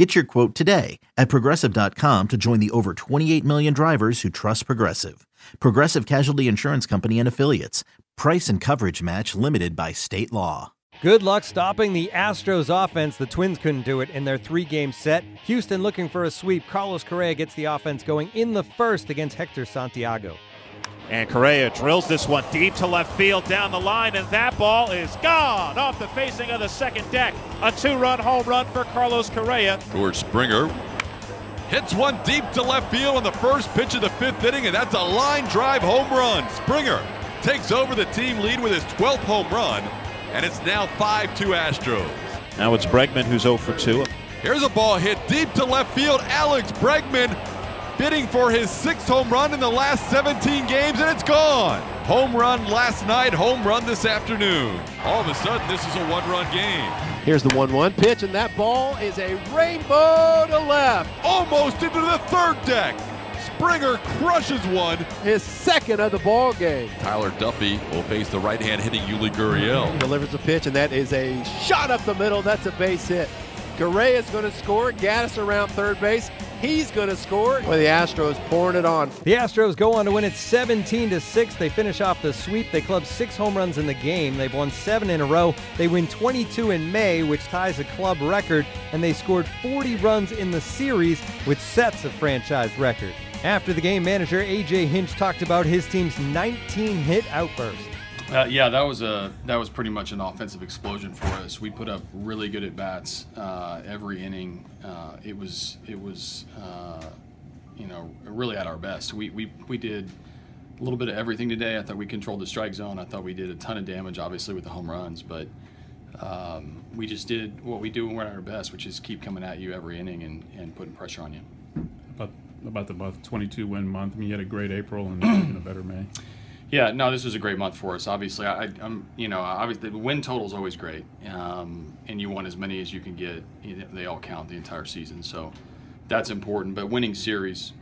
Get your quote today at progressive.com to join the over 28 million drivers who trust Progressive. Progressive Casualty Insurance Company and Affiliates. Price and coverage match limited by state law. Good luck stopping the Astros offense. The Twins couldn't do it in their three game set. Houston looking for a sweep. Carlos Correa gets the offense going in the first against Hector Santiago. And Correa drills this one deep to left field down the line, and that ball is gone off the facing of the second deck. A two run home run for Carlos Correa. George Springer hits one deep to left field on the first pitch of the fifth inning, and that's a line drive home run. Springer takes over the team lead with his 12th home run, and it's now 5 2 Astros. Now it's Bregman who's 0 for 2. Here's a ball hit deep to left field. Alex Bregman bidding for his sixth home run in the last 17 games, and it's gone. Home run last night, home run this afternoon. All of a sudden, this is a one run game. Here's the 1 1 pitch, and that ball is a rainbow to left. Almost into the third deck. Springer crushes one. His second of the ball game. Tyler Duffey will face the right hand hitting Yuli Gurriel. Delivers a pitch, and that is a shot up the middle. That's a base hit. Correa is going to score. Gattis around third base. He's going to score. Well, the Astros pouring it on. The Astros go on to win it 17 to 6. They finish off the sweep. They club six home runs in the game. They've won seven in a row. They win 22 in May, which ties a club record, and they scored 40 runs in the series, which sets a franchise record. After the game, manager AJ Hinch talked about his team's 19 hit outburst. Uh, yeah, that was a that was pretty much an offensive explosion for us. We put up really good at bats uh, every inning. Uh, it was it was uh, you know really at our best. We, we we did a little bit of everything today. I thought we controlled the strike zone. I thought we did a ton of damage, obviously with the home runs, but um, we just did what we do when we're at our best, which is keep coming at you every inning and, and putting pressure on you. About about the month, 22 win month. I mean, you had a great April and a better May. Yeah, no, this was a great month for us. Obviously, I, am you know, obviously the win total is always great, um, and you want as many as you can get. They all count the entire season, so that's important. But winning series,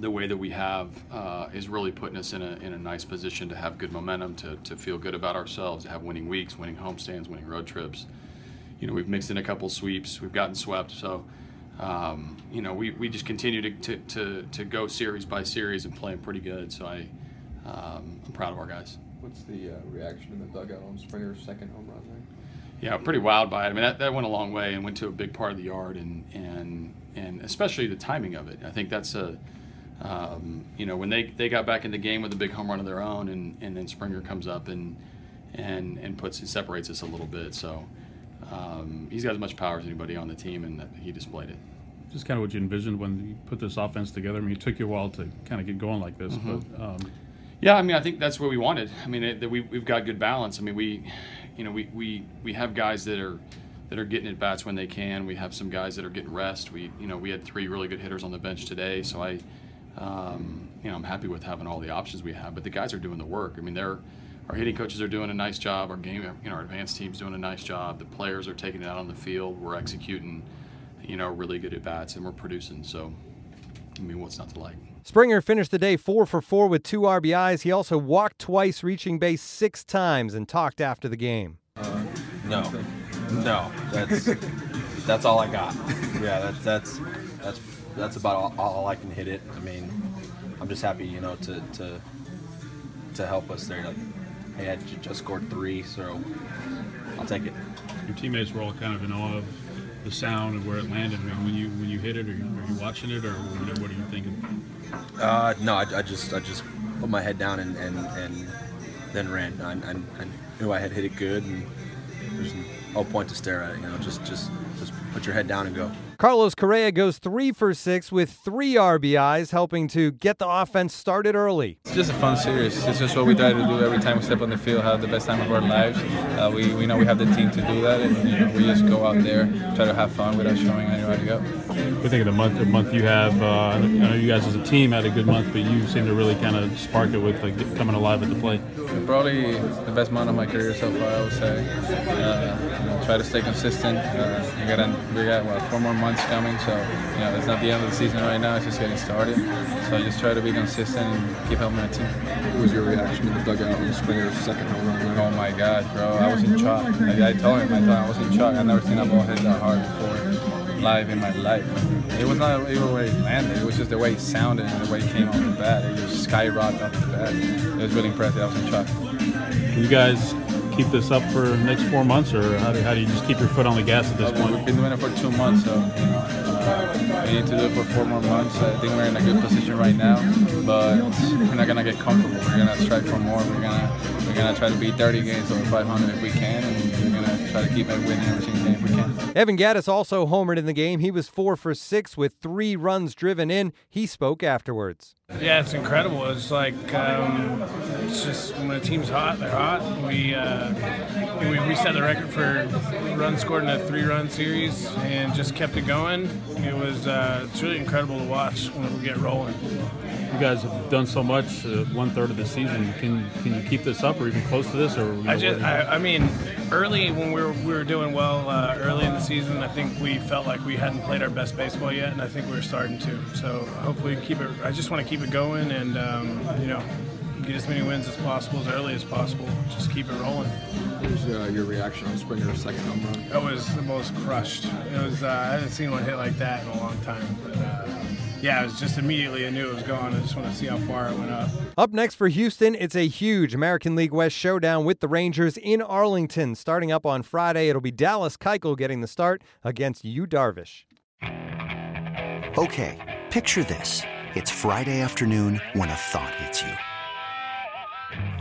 the way that we have, uh, is really putting us in a in a nice position to have good momentum, to to feel good about ourselves, to have winning weeks, winning homestands, winning road trips. You know, we've mixed in a couple sweeps, we've gotten swept, so. Um, you know, we, we just continue to, to, to, to go series by series and playing pretty good. So I, um, I'm proud of our guys. What's the uh, reaction in the dugout on Springer's second home run there? Yeah, pretty wild by it. I mean, that, that went a long way and went to a big part of the yard, and and and especially the timing of it. I think that's a, um, you know, when they, they got back in the game with a big home run of their own, and, and then Springer comes up and and and puts it separates us a little bit. So um, he's got as much power as anybody on the team, and he displayed it just kind of what you envisioned when you put this offense together. I mean, it took you a while to kind of get going like this, mm-hmm. but um, yeah, I mean, I think that's what we wanted. I mean, it, we, we've got good balance. I mean, we, you know, we, we, we have guys that are that are getting at bats when they can. We have some guys that are getting rest. We, you know, we had three really good hitters on the bench today, so I, um, you know, I'm happy with having all the options we have. But the guys are doing the work. I mean, they're our hitting coaches are doing a nice job. Our game, you know, our advanced team's doing a nice job. The players are taking it out on the field. We're executing, you know, really good at bats, and we're producing. So, I mean, what's not to like? Springer finished the day four for four with two RBIs. He also walked twice, reaching base six times, and talked after the game. Uh, no, no, that's that's all I got. Yeah, that's that's that's that's about all, all, I can hit it. I mean, I'm just happy, you know, to to to help us there. Like, hey, I just scored three, so I'll take it. Your teammates were all kind of in awe of the sound and where it landed. I mean, when you when you hit it, you, are you watching it, or what, what are you thinking? Uh, no, I, I, just I just put my head down and and, and then ran. I, I, I, knew I had hit it good, and there's no point to stare at it. You know, just just just put your head down and go. Carlos Correa goes three for six with three RBIs, helping to get the offense started early. It's just a fun series. It's just what we try to do every time we step on the field, have the best time of our lives. Uh, we, we know we have the team to do that, and you know, we just go out there, try to have fun without showing anybody to go. We think of the month, the month you have. Uh, I know you guys as a team had a good month, but you seem to really kind of spark it with like coming alive at the plate. Probably the best month of my career so far, I would say. Uh, you know, try to stay consistent. Uh, we got we got what four more months coming, so you know it's not the end of the season right now. It's just getting started. So I just try to be consistent and keep helping my team. What was your reaction to the dugout when Springer's second home run? Oh my God, bro! I was in shock. Like, I told him, I told him I was in shock. I never seen a ball hit that hard before live in my life. It was not even the way it landed. It was just the way it sounded and the way it came off the bat. It just skyrocketed off the bat. It was really impressive. I was in shock. Can you guys keep this up for the next four months, or how do, how do you just keep your foot on the gas at this point? We've been doing it for two months, so you know, uh, we need to do it for four more months. I think we're in a good position right now, but we're not gonna get comfortable. We're gonna strive for more. We're gonna we're gonna try to beat 30 games over 500 if we can, and we're gonna try to keep it winning every single game if we can. Evan Gattis also homered in the game. He was four for six with three runs driven in. He spoke afterwards. Yeah, it's incredible. It's like um, it's just when a team's hot, they're hot. We uh, we reset the record for runs scored in a three-run series and just kept it going. It was uh, it's really incredible to watch when we get rolling. You guys have done so much, uh, one third of the season. Can can you keep this up, or even close to this, or? I just, I, I, mean, early when we were we were doing well uh, early in the season, I think we felt like we hadn't played our best baseball yet, and I think we are starting to. So hopefully, keep it. I just want to keep it going, and um, you know, get as many wins as possible as early as possible. Just keep it rolling. What was uh, your reaction on Springer's second home run? It was the most crushed. It was. Uh, I haven't seen one hit like that in a long time. But, uh, yeah, it was just immediately I knew it was gone. I just want to see how far it went up. Up next for Houston, it's a huge American League West showdown with the Rangers in Arlington. Starting up on Friday, it'll be Dallas Keuchel getting the start against Yu Darvish. Okay, picture this. It's Friday afternoon when a thought hits you.